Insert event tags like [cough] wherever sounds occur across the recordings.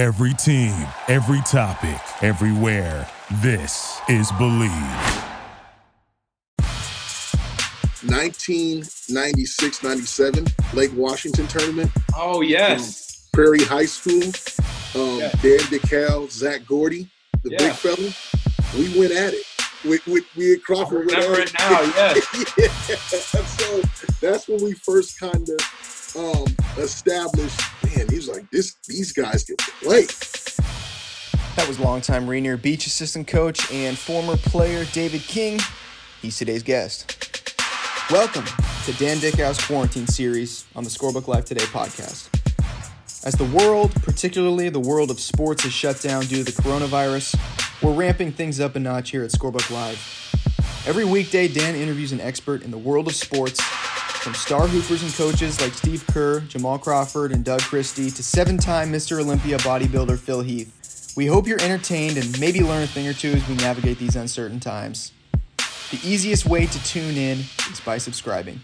Every team, every topic, everywhere. This is Believe. 1996 97 Lake Washington tournament. Oh, yes. Prairie High School. Um, Yeah. Dan Dickau, Zach Gordy, the Yeah. big fella. We went at it. With, with, we and I Crawford went remember at it now, [laughs] yes. yeah. [laughs] So that's when we first kind of um, established. Was like, "This, these guys can play." That was longtime Rainier Beach assistant coach and former player David King. He's today's guest. Welcome to Dan Dickau's quarantine series on the Scorebook Live Today podcast. As the world, particularly the world of sports, is shut down due to the coronavirus, we're ramping things up a notch here at Scorebook Live. Every weekday, Dan interviews an expert in the world of sports, from star hoopers and coaches like Steve Kerr, Jamal Crawford, and Doug Christie, to seven time Mr. Olympia bodybuilder Phil Heath. We hope you're entertained and maybe learn a thing or two as we navigate these uncertain times. The easiest way to tune in is by subscribing.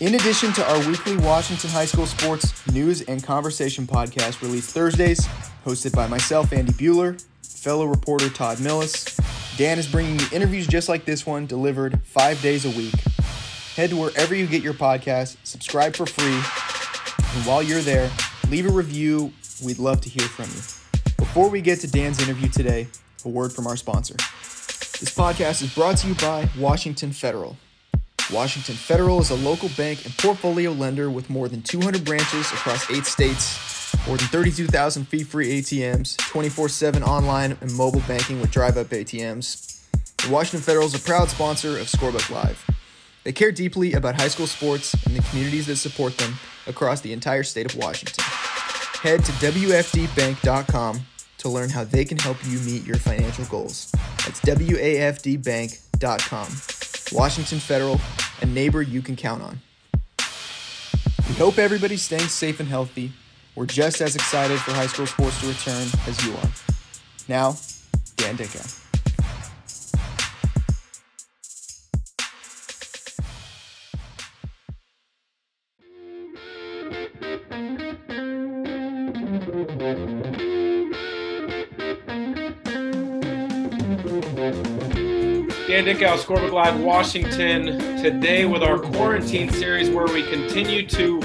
In addition to our weekly Washington High School sports news and conversation podcast released Thursdays, hosted by myself, Andy Buhler, fellow reporter Todd Milles, Dan is bringing you interviews just like this one delivered five days a week. Head to wherever you get your podcast, subscribe for free, and while you're there, leave a review. We'd love to hear from you. Before we get to Dan's interview today, a word from our sponsor. This podcast is brought to you by Washington Federal. Washington Federal is a local bank and portfolio lender with more than 200 branches across eight states, more than 32,000 fee free ATMs, 24 7 online and mobile banking with drive up ATMs. Washington Federal is a proud sponsor of Scorebook Live. They care deeply about high school sports and the communities that support them across the entire state of Washington. Head to WAFDbank.com to learn how they can help you meet your financial goals. That's WAFDbank.com. Washington Federal, a neighbor you can count on. We hope everybody's staying safe and healthy. We're just as excited for high school sports to return as you are. Now, Dan Dickau. Dan Dickau, Live, Washington. Today with our quarantine series where we continue to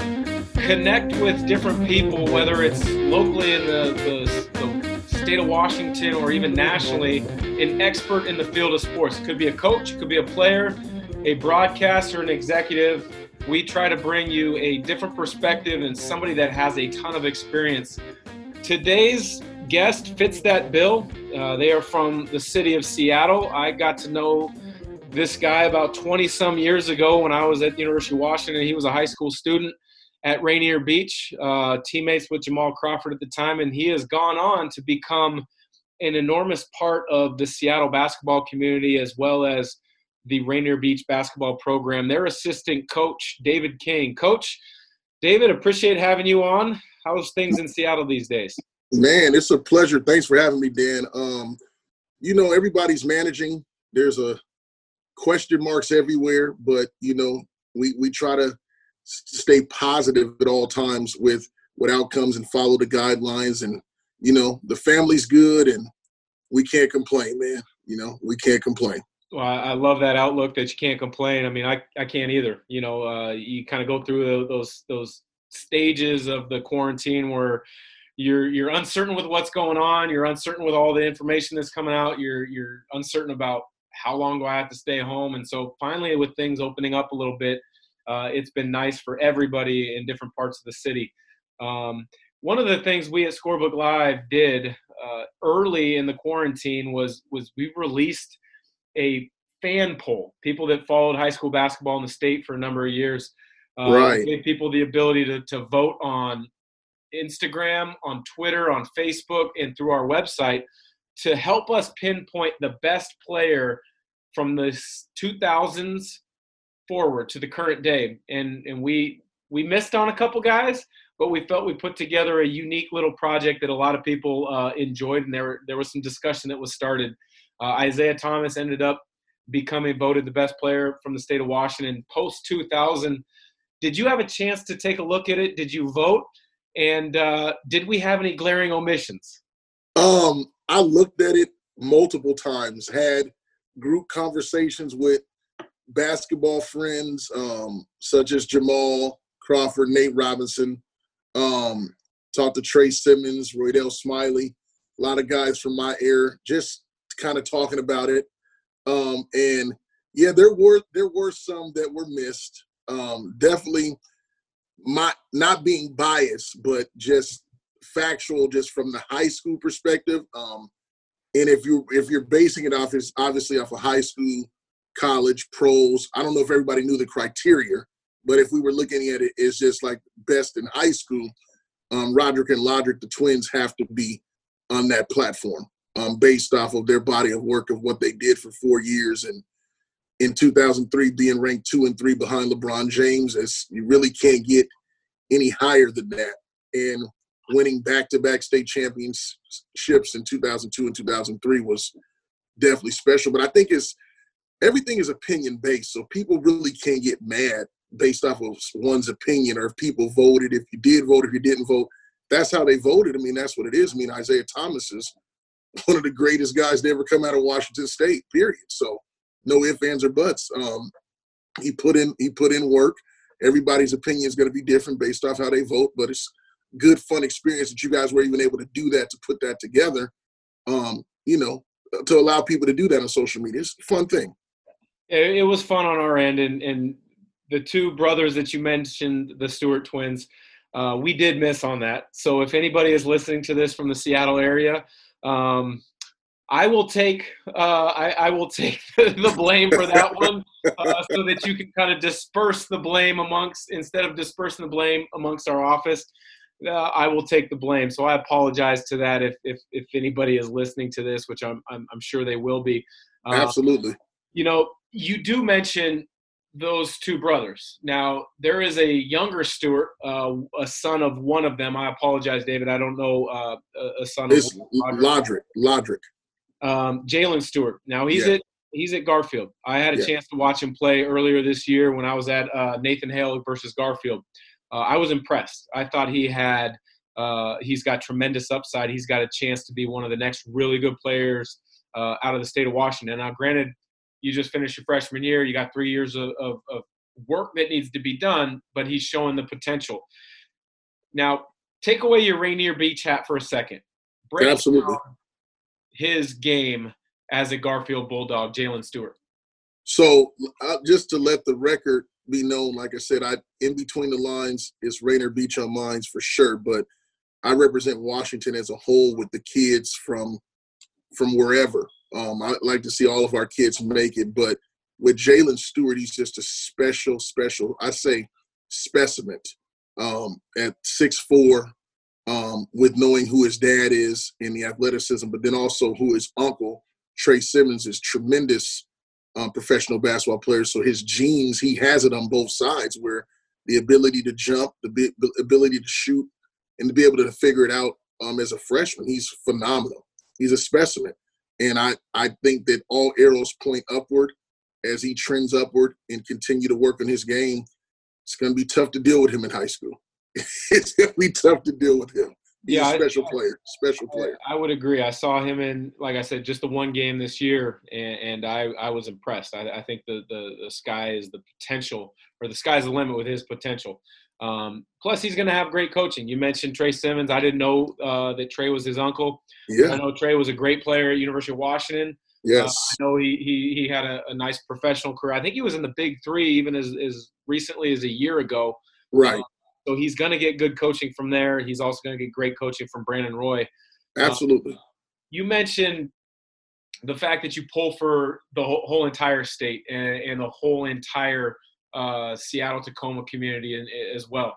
connect with different people, whether it's locally in the, the, the state of Washington or even nationally, an expert in the field of sports. It could be a coach, it could be a player, a broadcaster, an executive. We try to bring you a different perspective and somebody that has a ton of experience. Today's guest fits that bill. Uh, they are from the city of Seattle. I got to know this guy about 20 some years ago when I was at the University of Washington. He was a high school student at Rainier Beach, uh, teammates with Jamal Crawford at the time, and he has gone on to become an enormous part of the Seattle basketball community as well as the Rainier Beach basketball program. Their assistant coach, David King. Coach, David, appreciate having you on. How's things in Seattle these days? Man, it's a pleasure. Thanks for having me, Dan. Um, you know, everybody's managing. There's a question marks everywhere, but you know, we we try to stay positive at all times with with outcomes and follow the guidelines. And you know, the family's good, and we can't complain, man. You know, we can't complain. Well, I I love that outlook that you can't complain. I mean, I, I can't either. You know, uh, you kind of go through those those stages of the quarantine where you're you're uncertain with what's going on. You're uncertain with all the information that's coming out. You're you're uncertain about how long do I have to stay home. And so finally, with things opening up a little bit, uh, it's been nice for everybody in different parts of the city. Um, one of the things we at Scorebook Live did uh, early in the quarantine was was we released a fan poll. People that followed high school basketball in the state for a number of years, uh, Right. gave people the ability to to vote on Instagram, on Twitter, on Facebook, and through our website to help us pinpoint the best player from the 2000s forward to the current day. And and we we missed on a couple guys, but we felt we put together a unique little project that a lot of people uh, enjoyed, and there there was some discussion that was started. Uh, Isaiah Thomas ended up becoming voted the best player from the state of Washington post 2000. Did you have a chance to take a look at it? Did you vote? And uh, did we have any glaring omissions? Um, I looked at it multiple times. Had group conversations with basketball friends um, such as Jamal Crawford, Nate Robinson. Um, talked to Trey Simmons, Roydell Smiley, a lot of guys from my era, just kind of talking about it. Um, and yeah, there were there were some that were missed. Um, definitely, my not being biased, but just factual, just from the high school perspective. Um, and if you if you're basing it off, is obviously off of high school, college, pros. I don't know if everybody knew the criteria, but if we were looking at it, it's just like best in high school. Um, Rodrick and Lodrick, the twins, have to be on that platform um, based off of their body of work of what they did for four years and in 2003 being ranked two and three behind LeBron James as you really can't get any higher than that and winning back-to-back state championships in 2002 and 2003 was definitely special but I think it's everything is opinion based so people really can't get mad based off of one's opinion or if people voted if you did vote if you didn't vote that's how they voted I mean that's what it is I mean Isaiah Thomas is one of the greatest guys to ever come out of Washington State. Period. So no ifs, ands, or buts. Um, he put in he put in work. Everybody's opinion is going to be different based off how they vote, but it's good, fun experience that you guys were even able to do that to put that together. Um, you know, to allow people to do that on social media. It's a fun thing. It, it was fun on our end, and and the two brothers that you mentioned, the Stewart twins, uh, we did miss on that. So if anybody is listening to this from the Seattle area, um, I will take uh, I, I, will take the blame for that one, uh, so that you can kind of disperse the blame amongst instead of dispersing the blame amongst our office. Uh, I will take the blame. So I apologize to that if if, if anybody is listening to this, which I'm I'm, I'm sure they will be. Uh, Absolutely. You know, you do mention those two brothers. Now there is a younger Stewart, uh, a son of one of them. I apologize, David. I don't know uh, a son it's of Lodrick. Lodrick. Um, Jalen Stewart. Now he's yeah. at he's at Garfield. I had a yeah. chance to watch him play earlier this year when I was at uh, Nathan Hale versus Garfield. Uh, I was impressed. I thought he had uh, he's got tremendous upside. He's got a chance to be one of the next really good players uh, out of the state of Washington. Now, granted, you just finished your freshman year. You got three years of, of, of work that needs to be done, but he's showing the potential. Now, take away your Rainier Beach hat for a second. Break Absolutely. His game as a Garfield Bulldog, Jalen Stewart. So, uh, just to let the record be known, like I said, I in between the lines is Rainier Beach on mines for sure, but I represent Washington as a whole with the kids from from wherever. Um, I'd like to see all of our kids make it, but with Jalen Stewart, he's just a special, special, I say, specimen. Um, at six four, um, with knowing who his dad is and the athleticism, but then also who his uncle Trey Simmons is tremendous um, professional basketball player. So his genes, he has it on both sides, where the ability to jump, the ability to shoot, and to be able to figure it out um, as a freshman, he's phenomenal. He's a specimen. And I, I think that all arrows point upward as he trends upward and continue to work on his game. It's going to be tough to deal with him in high school. [laughs] it's going to be tough to deal with him. He's yeah, a special I, player. Special player. I would agree. I saw him in, like I said, just the one game this year, and, and I, I was impressed. I, I think the, the the sky is the potential, or the sky's the limit with his potential. Um, plus, he's going to have great coaching. You mentioned Trey Simmons. I didn't know uh, that Trey was his uncle. Yeah. I know Trey was a great player at University of Washington. Yes. Uh, I know he, he, he had a, a, nice professional career. I think he was in the Big Three even as, as recently as a year ago. Right. Uh, so he's going to get good coaching from there. He's also going to get great coaching from Brandon Roy. Absolutely. you mentioned the fact that you pull for the whole, whole entire state and, and the whole entire – uh, Seattle Tacoma community in, in, as well.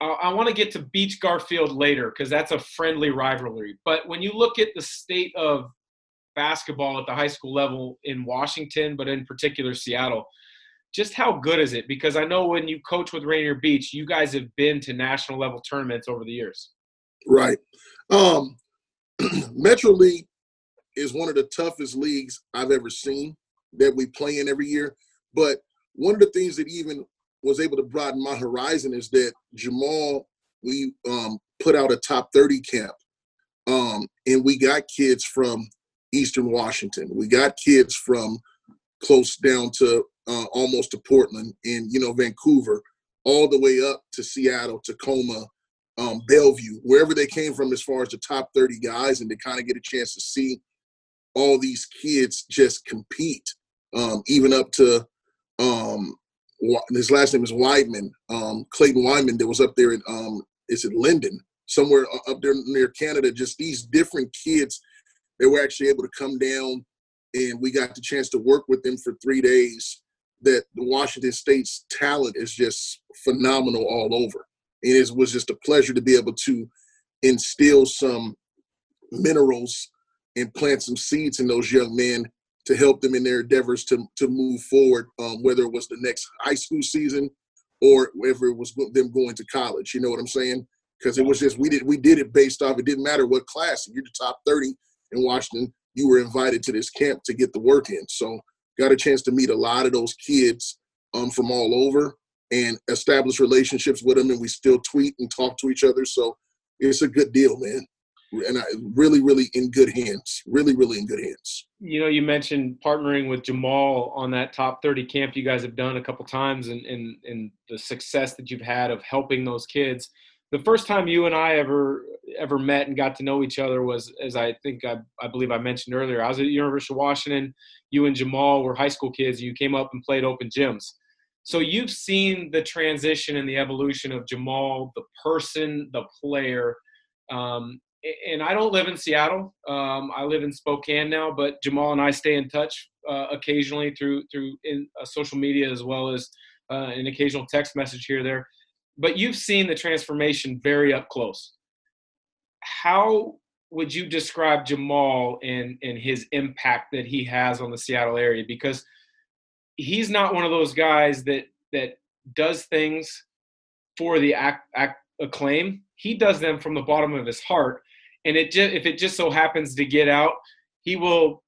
I, I want to get to Beach Garfield later because that's a friendly rivalry. But when you look at the state of basketball at the high school level in Washington, but in particular Seattle, just how good is it? Because I know when you coach with Rainier Beach, you guys have been to national level tournaments over the years. Right. Um, [clears throat] Metro League is one of the toughest leagues I've ever seen that we play in every year. But one of the things that even was able to broaden my horizon is that Jamal we um, put out a top 30 camp, um, and we got kids from Eastern Washington. We got kids from close down to uh, almost to Portland, and you know Vancouver, all the way up to Seattle, Tacoma, um, Bellevue, wherever they came from, as far as the top 30 guys, and to kind of get a chance to see all these kids just compete, um, even up to um, his last name is Weidman, um, Clayton Weidman, that was up there in um, is it Lynden, somewhere up there near Canada. Just these different kids that were actually able to come down, and we got the chance to work with them for three days. That Washington State's talent is just phenomenal all over, and it was just a pleasure to be able to instill some minerals and plant some seeds in those young men to help them in their endeavors to to move forward, um, whether it was the next high school season or whether it was them going to college. You know what I'm saying? Because it was just we did we did it based off. It didn't matter what class. You're the top 30 in Washington. You were invited to this camp to get the work in. So got a chance to meet a lot of those kids um, from all over and establish relationships with them. And we still tweet and talk to each other. So it's a good deal, man and I really, really in good hands. Really, really in good hands. You know, you mentioned partnering with Jamal on that top 30 camp you guys have done a couple times and, and, and the success that you've had of helping those kids. The first time you and I ever ever met and got to know each other was, as I think I, I believe I mentioned earlier, I was at University of Washington. You and Jamal were high school kids. You came up and played open gyms. So you've seen the transition and the evolution of Jamal, the person, the player, um, and I don't live in Seattle. Um, I live in Spokane now, but Jamal and I stay in touch uh, occasionally through through in, uh, social media as well as uh, an occasional text message here there. But you've seen the transformation very up close. How would you describe Jamal and and his impact that he has on the Seattle area? Because he's not one of those guys that that does things for the act, act acclaim. He does them from the bottom of his heart and it just if it just so happens to get out, he will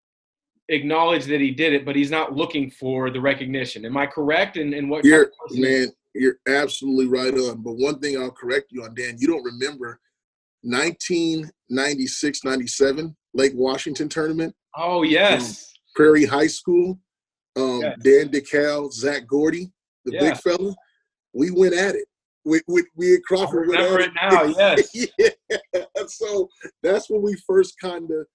acknowledge that he did it, but he's not looking for the recognition. Am I correct? And in, in what you're man, you're absolutely right on. But one thing I'll correct you on, Dan, you don't remember 1996, 97 Lake Washington tournament. Oh yes, um, Prairie High School. Um, yes. Dan Dickau, Zach Gordy, the yeah. big fella. We went at it we we, we at Crawford. I remember it now, yes. [laughs] yeah. So that's when we first kind of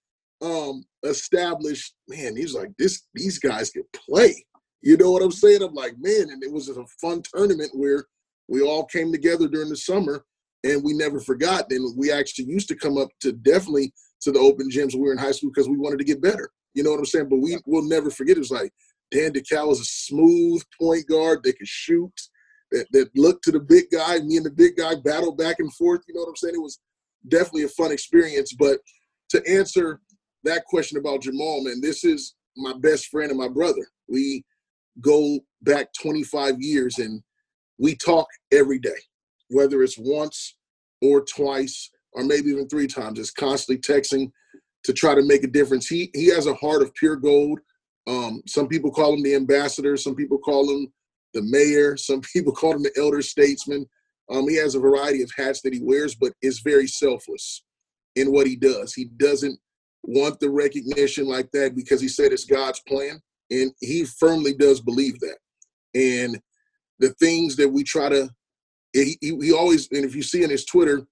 um established. Man, he's like this. These guys could play. You know what I'm saying? I'm like, man, and it was a fun tournament where we all came together during the summer, and we never forgot. And we actually used to come up to definitely to the open gyms when we were in high school because we wanted to get better. You know what I'm saying? But we will never forget. It was like Dan Dickau was a smooth point guard. They could shoot that, that looked to the big guy. Me and the big guy battled back and forth. You know what I'm saying? It was definitely a fun experience. But to answer that question about Jamal, man, this is my best friend and my brother. We go back 25 years and we talk every day, whether it's once or twice or maybe even three times. It's constantly texting to try to make a difference. He he has a heart of pure gold. Um, some people call him the ambassador. Some people call him the mayor. [laughs] Some people call him the elder statesman. Um, he has a variety of hats that he wears, but is very selfless in what he does. He doesn't want the recognition like that because he said it's God's plan, and he firmly does believe that. And the things that we try to, he, he, he always, and if you see in his Twitter,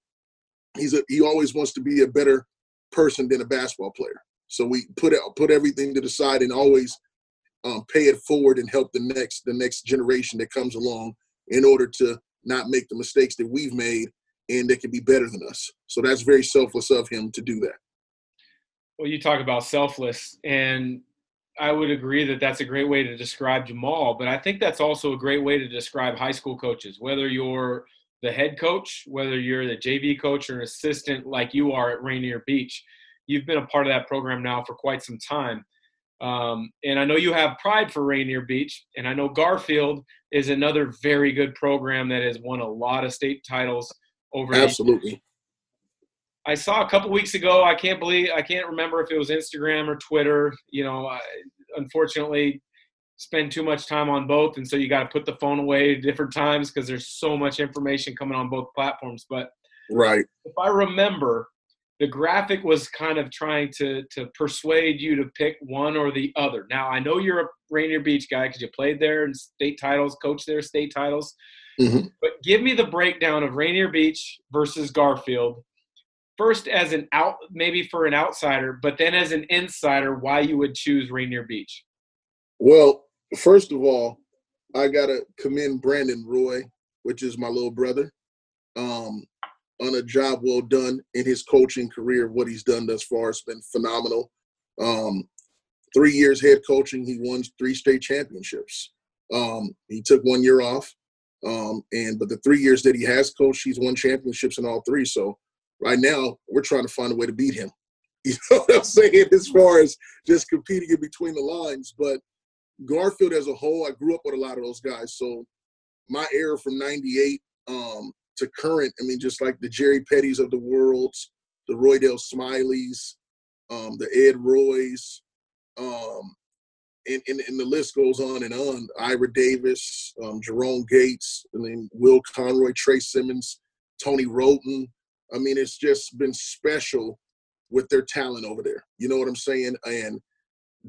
he's a, he always wants to be a better person than a basketball player. So we put it, put everything to the side and always um, pay it forward and help the next the next generation that comes along in order to not make the mistakes that we've made and that can be better than us. So that's very selfless of him to do that. Well, you talk about selfless, and I would agree that that's a great way to describe Jamal, but I think that's also a great way to describe high school coaches, whether you're the head coach, whether you're the JV coach or an assistant like you are at Rainier Beach. You've been a part of that program now for quite some time. Um, and I know you have pride for Rainier Beach, and I know Garfield is another very good program that has won a lot of state titles over. Absolutely. I saw a couple weeks ago. I can't believe I can't remember if it was Instagram or Twitter. You know, I, unfortunately, spend too much time on both, and so you got to put the phone away at different times because there's so much information coming on both platforms. But Right. If I remember, the graphic was kind of trying to to persuade you to pick one or the other. Now I know you're a Rainier Beach guy because you played there and state titles, coached there state titles. Mm-hmm. But give me the breakdown of Rainier Beach versus Garfield. First, as an out, maybe for an outsider, but then as an insider, why you would choose Rainier Beach. Well, first of all, I gotta commend Brandon Roy, which is my little brother. Um, on a job well done in his coaching career. What he's done thus far has been phenomenal. Um, three years head coaching, he won three state championships. Um, he took one year off, um, and but the three years that he has coached, he's won championships in all three. So right now, we're trying to find a way to beat him. [laughs] You know what I'm saying? As far as just competing in between the lines, but Garfield as a whole, I grew up with a lot of those guys. So my era from '98 um, to current, I mean, just like the Jerry Petties of the world, the Roydell Smileys, um, the Ed Roys, um, and, and, and, the list goes on and on. Ira Davis, um, Jerome Gates, I mean, Will Conroy, Trey Simmons, Tony Wroten. I mean, it's just been special with their talent over there. You know what I'm saying? And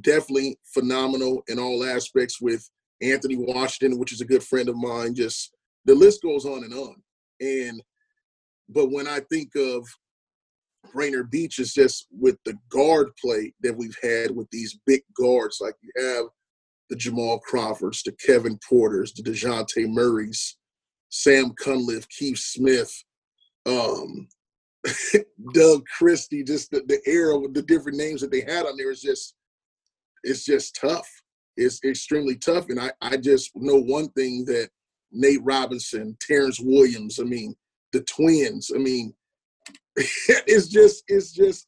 definitely phenomenal in all aspects with Anthony Washington, which is a good friend of mine. Just the list goes on and on. And but when I think of Rainier Beach, is just with the guard play that we've had with these big guards, like you have the Jamal Crawfords, the Kevin Porters, the Dejounte Murrays, Sam Cunliffe, Keith Smith, um, [laughs] Doug Christie, just the, the era with the different names that they had on there is just it's just tough. It's extremely tough. And I, I just know one thing that Nate Robinson, Terrence Williams. I mean, the twins. I mean, [laughs] it's just it's just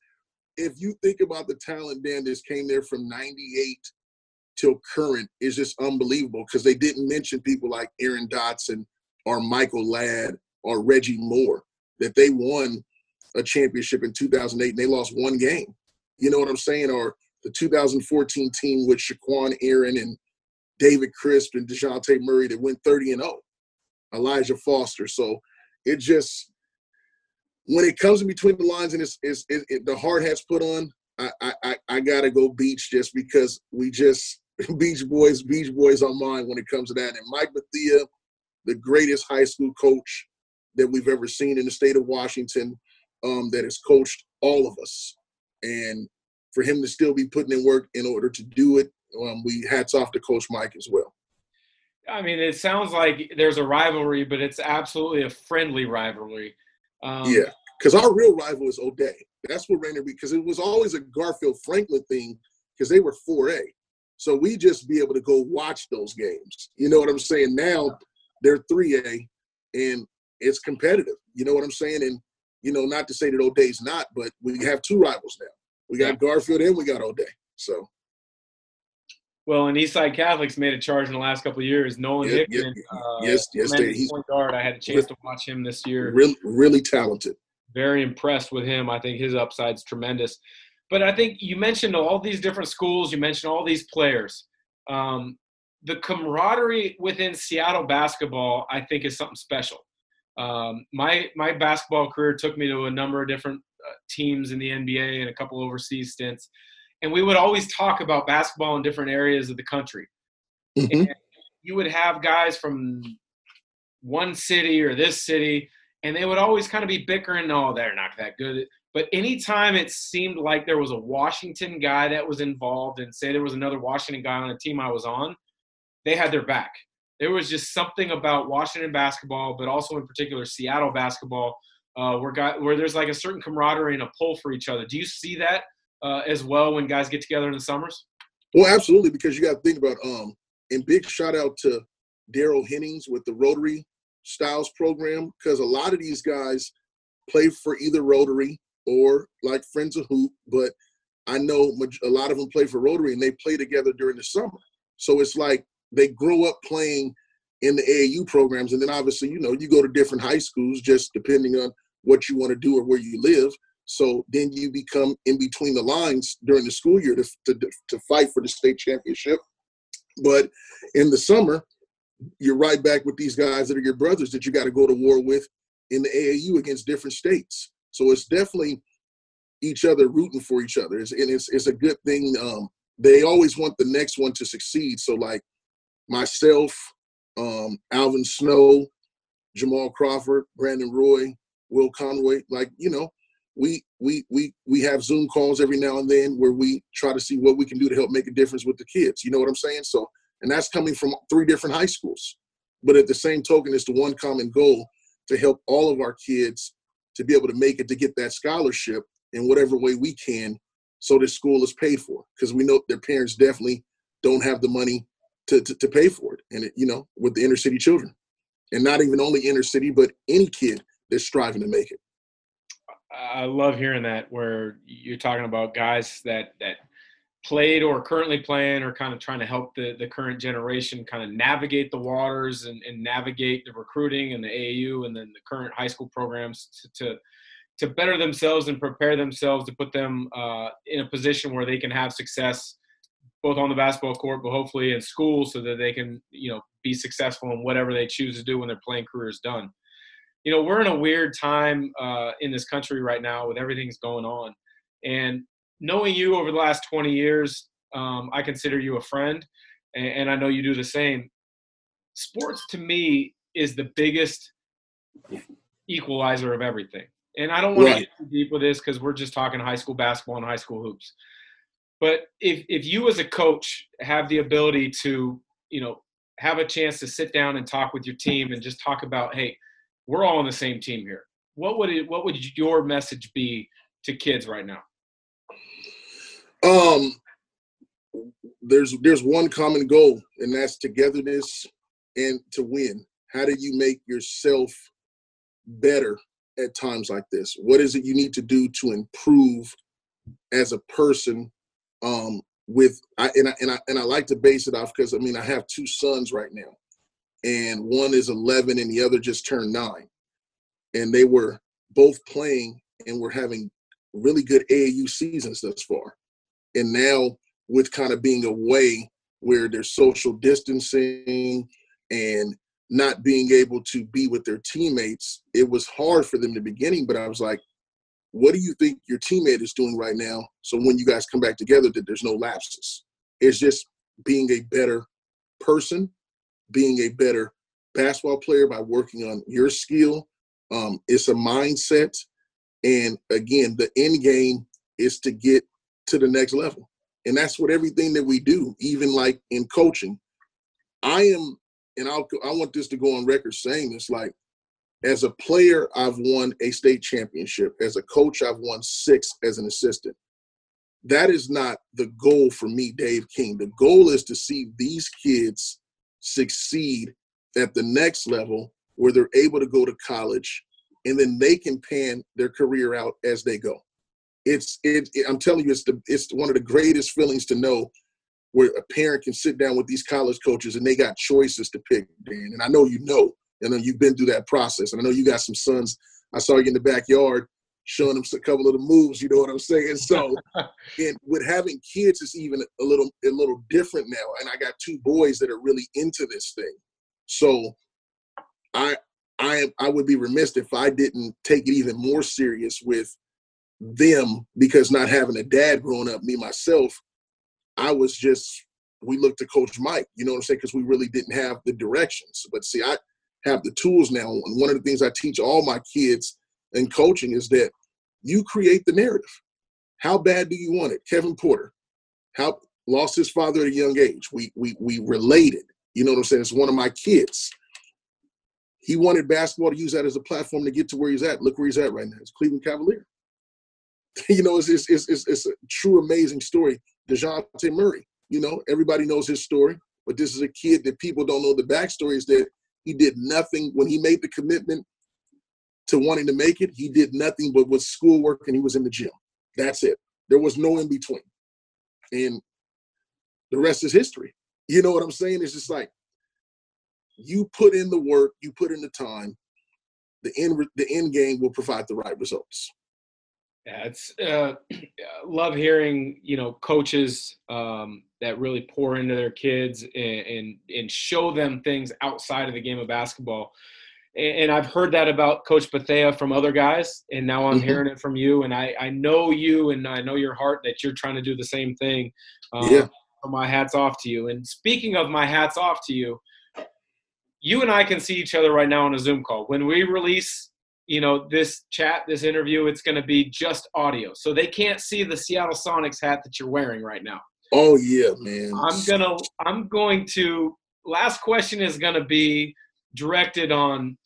if you think about the talent Dan that came there from 98 till current is just unbelievable because they didn't mention people like Aaron Dotson or Michael Ladd or Reggie Moore that they won a championship in 2008 and they lost one game. You know what I'm saying? Or the 2014 team with Shaqquan Aaron and David Crisp and DeJounte Murray that went 30 and 0. Elijah Foster. So it just when it comes in between the lines and it's, it's it, it, the hard hats put on, I, I I gotta go Beach just because we just [laughs] Beach Boys, Beach Boys on mine when it comes to that. And Mike Bethea, the greatest high school coach that we've ever seen in the state of Washington, um, that has coached all of us. And for him to still be putting in work in order to do it um, we hats off to Coach Mike as well. I mean, it sounds like there's a rivalry, but it's absolutely a friendly rivalry. Um, yeah, because our real rival is O'Dea. That's what Rainier because it was always a Garfield Franklin thing because they were 4A. So we just be able to go watch those games. You know what I'm saying? Now they're 3A and it's competitive. You know what I'm saying? And, you know, not to say that O'Dea's not, but we have two rivals now. We got. Garfield and we got O'Dea. So well, and Eastside Catholics made a charge in the last couple of years. Nolan yeah, Hickman, yeah, uh, yes, yes, he's point guard. I had a chance to watch him this year. Really, really talented. Very impressed with him. I think his upside's tremendous. But I think you mentioned all these different schools. You mentioned all these players. Um, the camaraderie within Seattle basketball, I think, is something special. Um, my my basketball career took me to a number of different uh, teams in the NBA and a couple overseas stints and we would always talk about basketball in different areas of the country. Mm-hmm. you would have guys from one city or this city, and they would always kind of be bickering. Oh, they're not that good. But anytime it seemed like there was a Washington guy that was involved, and say there was another Washington guy on a team I was on, they had their back. There was just something about Washington basketball, but also in particular Seattle basketball, uh, where guy, where there's like a certain camaraderie and a pull for each other. Do you see that uh, as well when guys get together in the summers? Well, absolutely, because you got to think about um, and big shout out to Daryl Hennings with the Rotary Styles program because a lot of these guys play for either Rotary or like Friends of Hoop, but I know a lot of them play for Rotary and they play together during the summer. So it's like they grow up playing in the AAU programs, and then obviously, you know, you go to different high schools just depending on what you want to do or where you live. So then you become in between the lines during the school year to, to, to fight for the state championship. But in the summer, you're right back with these guys that are your brothers that you got to go to war with in the AAU against different states. So it's definitely each other rooting for each other. It's, and it's, it's a good thing. Um, they always want the next one to succeed. So like myself, um, Alvin Snow, Jamal Crawford, Brandon Roy, Will Conroy. Like you know, we we we we have Zoom calls every now and then where we try to see what we can do to help make a difference with the kids. You know what I'm saying? So, and that's coming from three different high schools. But at the same token, it's the one common goal to help all of our kids to be able to make it to get that scholarship in whatever way we can so this school is paid for because we know their parents definitely don't have the money to, to, to pay for it. And it, you know with the inner city children. And not even only inner city but any kid that's striving to make it. I love hearing that where you're talking about guys that that played or currently playing or kind of trying to help the, the current generation kind of navigate the waters and, and navigate the recruiting and the AAU and then the current high school programs to, to, to better themselves and prepare themselves to put them uh, in a position where they can have success both on the basketball court but hopefully in school so that they can you know be successful in whatever they choose to do when their playing career is done you know we're in a weird time uh, in this country right now with everything's going on and knowing you over the last 20 years, um, I consider you a friend, and, and, I know you do the same. Sports to me is the biggest equalizer of everything. And I don't want right. to get too deep with this because we're just talking high school basketball and high school hoops. But if if you as a coach have the ability to, you know, have a chance to sit down and talk with your team and just talk about, hey, we're all on the same team here. What would it, what would your message be to kids right now? Um, there's there's one common goal, and that's togetherness and to win. How do you make yourself better at times like this? What is it you need to do to improve as a person? Um, with I and I and I and I like to base it off because I mean I have two sons right now, and one is 11 and the other just turned nine, and they were both playing and were having really good AAU seasons thus far and now with kind of being away where there's social distancing and not being able to be with their teammates, it was hard for them in the beginning. But I was like, what do you think your teammate is doing right now? So when you guys come back together, that there's no lapses. It's just being a better person, being a better basketball player by working on your skill. Um, it's a mindset. And again, the end game is to get to the next level. And that's what everything that we do, even like in coaching. I am, and I'll, I want this to go on record saying this like, as a player, I've won a state championship. As a coach, I've won six as an assistant. That is not the goal for me, Dave King. The goal is to see these kids succeed at the next level where they're able to go to college and then they can pan their career out as they go it's it, it, i'm telling you it's the it's one of the greatest feelings to know where a parent can sit down with these college coaches and they got choices to pick dan and i know you know and then you've been through that process and i know you got some sons i saw you in the backyard showing them a couple of the moves you know what i'm saying so [laughs] and with having kids it's even a little a little different now and i got two boys that are really into this thing so i i i would be remiss if i didn't take it even more serious with them because not having a dad growing up, me myself, I was just we looked to Coach Mike, you know what I'm saying? Because we really didn't have the directions. But see, I have the tools now. And one of the things I teach all my kids in coaching is that you create the narrative. How bad do you want it? Kevin Porter, how lost his father at a young age. We we we related. You know what I'm saying? It's one of my kids. He wanted basketball to use that as a platform to get to where he's at. Look where he's at right now. It's Cleveland Cavalier. [laughs] you know, it's, it's, it's, it's, it's a true amazing story. DeJounte Murray, you know, everybody knows his story, but this is a kid that people don't know the backstory is that he did nothing when he made the commitment to wanting to make it. He did nothing but was schoolwork and he was in the gym. That's it. There was no in between. And the rest is history. You know what I'm saying? It's just like you put in the work, you put in the time, the end the end game will provide the right results. Yeah, it's uh, [clears throat] love hearing you know coaches um, that really pour into their kids and, and, and show them things outside of the game of basketball. and I've heard that about Coach Bethea from other guys, and now I'm Mhm. hearing it from you. And I, I know you, and I know your heart that you're trying to do the same thing. Um, Yeah. so My hats off to you. And speaking of my hats off to you, you and I can see each other right now on a Zoom call. When we release, you know, this chat, this interview, it's going to be just audio, so they can't see the Seattle Sonics hat that you're wearing right now. Oh yeah, man. I'm gonna I'm going to last question is gonna be directed on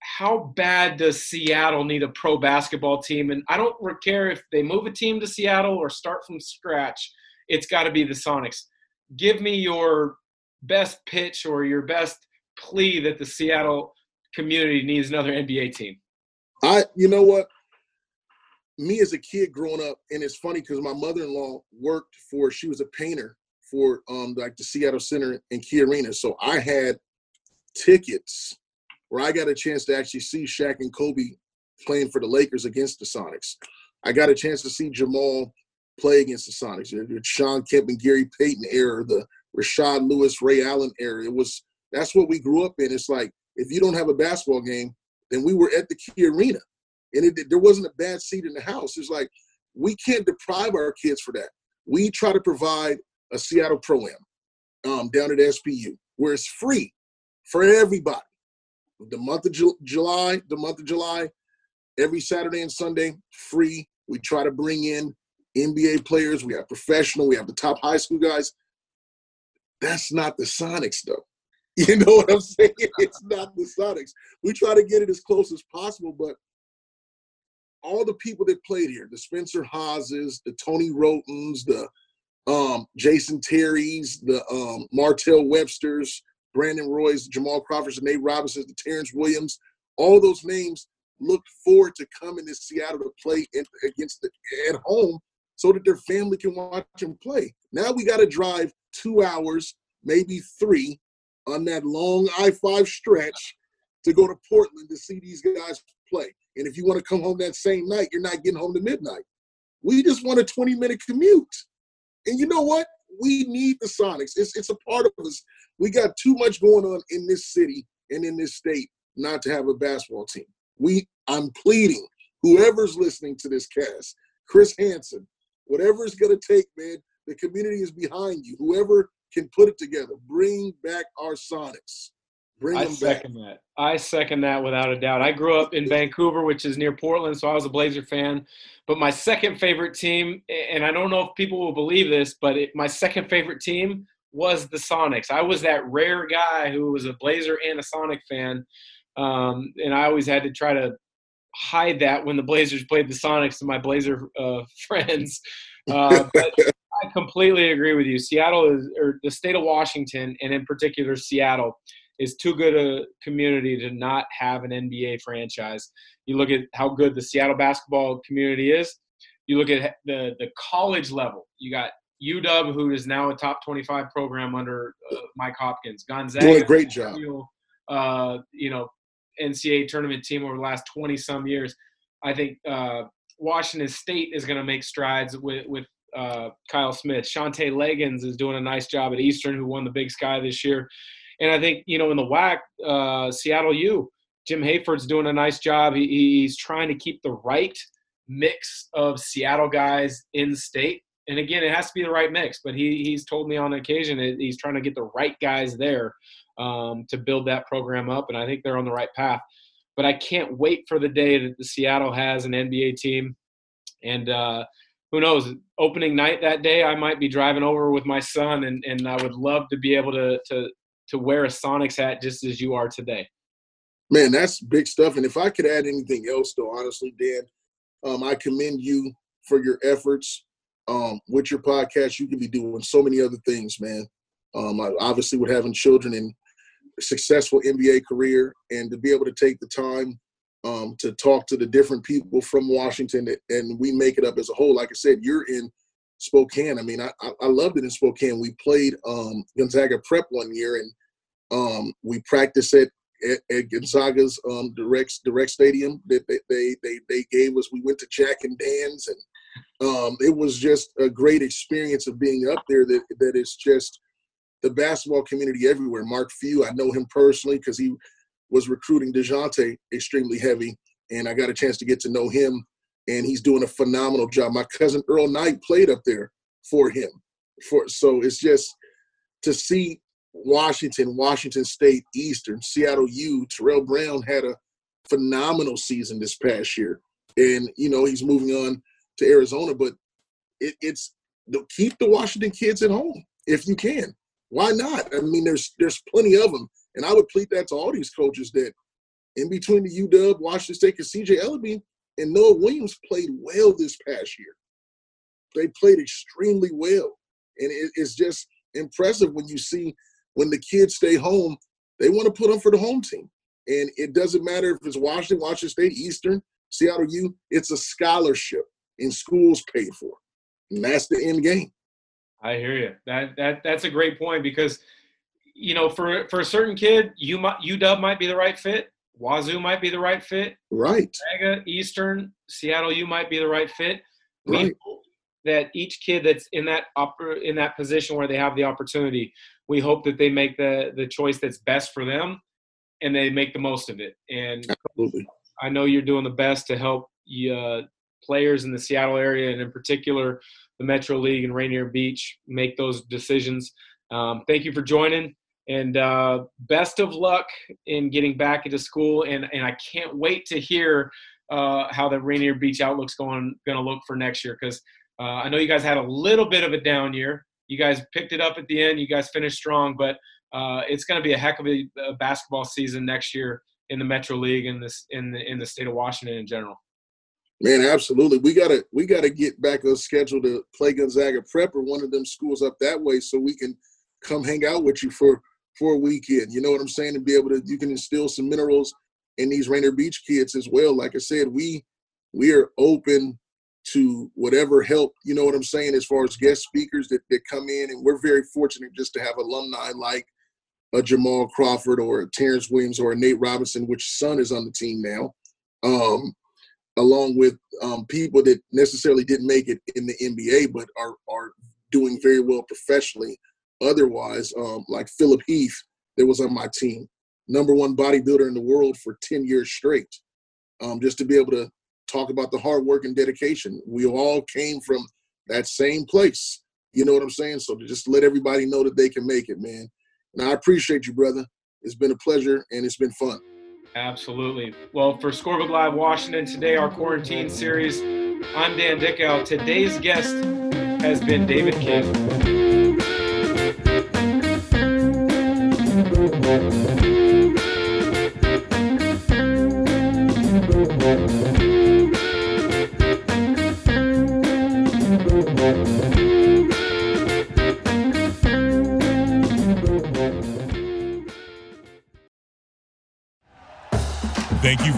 how bad does Seattle need a pro basketball team? And I don't care if they move a team to Seattle or start from scratch, it's gotta be the Sonics. Give me your best pitch or your best plea that the Seattle community needs another NBA team. I, you know what? Me as a kid growing up, and it's funny because my mother-in-law worked for. She was a painter for um like the Seattle Center and Key Arena, so I had tickets where I got a chance to actually see Shaq and Kobe playing for the Lakers against the Sonics. I got a chance to see Jamal play against the Sonics. The Shawn Kemp and Gary Payton era, the Rashard Lewis, Ray Allen era. It was that's what we grew up in. It's like if you don't have a basketball game, then we were at the Key Arena, and it, there wasn't a bad seat in the house. It's like we can't deprive our kids for that. We try to provide a Seattle Pro Am um, down at SPU where it's free for everybody. The month of Ju- July, the month of July, every Saturday and Sunday, free. We try to bring in NBA players. We have professional. We have the top high school guys. That's not the Sonics, though. [laughs] You know what I'm saying? It's not the Sonics. We try to get it as close as possible, but all the people that played here, the Spencer Haweses, the Tony Wrotens, the um, Jason Terrys, the um, Martell Websters, Brandon Roy's, Jamal Crawford's, Nate Robinsons, the Terrence Williams, all those names looked forward to coming to Seattle to play in, against the, at home so that their family can watch them play. Now we got to drive two hours, maybe three, on that long I 5 stretch to go to Portland to see these guys play. And if you want to come home that same night, you're not getting home to midnight. We just want a 20 minute commute. And you know what? We need the Sonics. It's, it's a part of us. We got too much going on in this city and in this state not to have a basketball team. We I'm pleading, whoever's listening to this cast, Chris Hansen, whatever it's gonna take, man, the community is behind you. Whoever can put it together, bring back our Sonics. Bring I them back. second that. I second that without a doubt. I grew up in Vancouver, which is near Portland, so I was a Blazer fan. But my second favorite team, and I don't know if people will believe this, but it, my second favorite team was the Sonics. I was that rare guy who was a Blazer and a Sonic fan, um, and I always had to try to hide that when the Blazers played the Sonics to my Blazer uh, [laughs] friends. Uh, but I completely agree with you. Seattle is, or the state of Washington, and in particular Seattle, is too good a community to not have an NBA franchise. You look at how good the Seattle basketball community is. You look at the the college level. You got UW, who is now a top 25 program under uh, Mike Hopkins. Gonzaga, Doing a great job. Uh, you know, NCAA tournament team over the last 20 some years. I think uh, Washington State is going to make strides with with uh, Kyle Smith. Shantay Legans is doing a nice job at Eastern, who won the Big Sky this year. And I think you know in the WAC, uh, Seattle U, Jim Hayford's doing a nice job. He, he's trying to keep the right mix of Seattle guys in state. And again, it has to be the right mix. But he he's told me on occasion he's trying to get the right guys there um, to build that program up. And I think they're on the right path. But I can't wait for the day that the Seattle has an NBA team. And uh, who knows, opening night that day, I might be driving over with my son, and, and I would love to be able to, to to wear a Sonics hat just as you are today. Man, that's big stuff. And if I could add anything else, though, honestly, Dan, um, I commend you for your efforts um, with your podcast. You could be doing so many other things, man. Um, obviously, with having children and a successful NBA career, and to be able to take the time um, to talk to the different people from Washington, and we make it up as a whole. Like I said, you're in Spokane. I mean, I, I loved it in Spokane. We played um, Gonzaga Prep one year, and um, we practiced at, at, at Gonzaga's um, direct direct stadium that they, they they they gave us. We went to Jack and Dan's, and um, it was just a great experience of being up there. That that is just the basketball community everywhere. Mark Few, I know him personally because he was recruiting Dejounte extremely heavy, and I got a chance to get to know him, and he's doing a phenomenal job. My cousin Earl Knight played up there for him. For so it's just to see Washington, Washington State, Eastern, Seattle U. Terrell Brown had a phenomenal season this past year, and you know he's moving on to Arizona. But it, it's keep the Washington kids at home if you can. Why not? I mean, there's there's plenty of them, and I would plead that to all these coaches that in between the UW, Washington State, and CJ Elleby and Noah Williams played well this past year. They played extremely well, and it, it's just impressive when you see when the kids stay home, they want to put them for the home team. And it doesn't matter if it's Washington, Washington State, Eastern, Seattle U, it's a scholarship and schools paid for. And that's the end game. I hear you. That that that's a great point because you know, for for a certain kid, you might UW might be the right fit. Wazoo might be the right fit. Right. Mega, Eastern, Seattle U might be the right fit. We right. hope that each kid that's in that upper in that position where they have the opportunity, we hope that they make the the choice that's best for them and they make the most of it. And Absolutely. I know you're doing the best to help uh, players in the Seattle area and in particular the Metro League and Rainier Beach make those decisions. Um, thank you for joining and uh, best of luck in getting back into school. And, and I can't wait to hear uh, how the Rainier Beach outlook's going going to look for next year because uh, I know you guys had a little bit of a down year. You guys picked it up at the end. You guys finished strong, but uh, it's going to be a heck of a, a, basketball season next year in the Metro League and this in the in the state of Washington in general. Man, absolutely. We gotta we gotta get back on schedule to play Gonzaga Prep or one of them schools up that way, so we can come hang out with you for for a weekend. You know what I'm saying? And be able to you can instill some minerals in these Rainier Beach kids as well. Like I said, we we are open to whatever help, you know what I'm saying, as far as guest speakers that, that come in. And we're very fortunate just to have alumni like a Jamal Crawford or a Terrence Williams or a Nate Robinson, which son is on the team now, um, along with um, people that necessarily didn't make it in the NBA but are, are doing very well professionally otherwise, um, like Philip Heath that was on my team, number one bodybuilder in the world for 10 years straight. Um, just to be able to talk about the hard work and dedication. We all came from that same place. You know what I'm saying? So to just let everybody know that they can make it, man. And I appreciate you, brother. It's been a pleasure and it's been fun. Absolutely. Well, for Scorebook Live Washington today, our quarantine series, I'm Dan Dickau. Today's guest has been David King. Thank you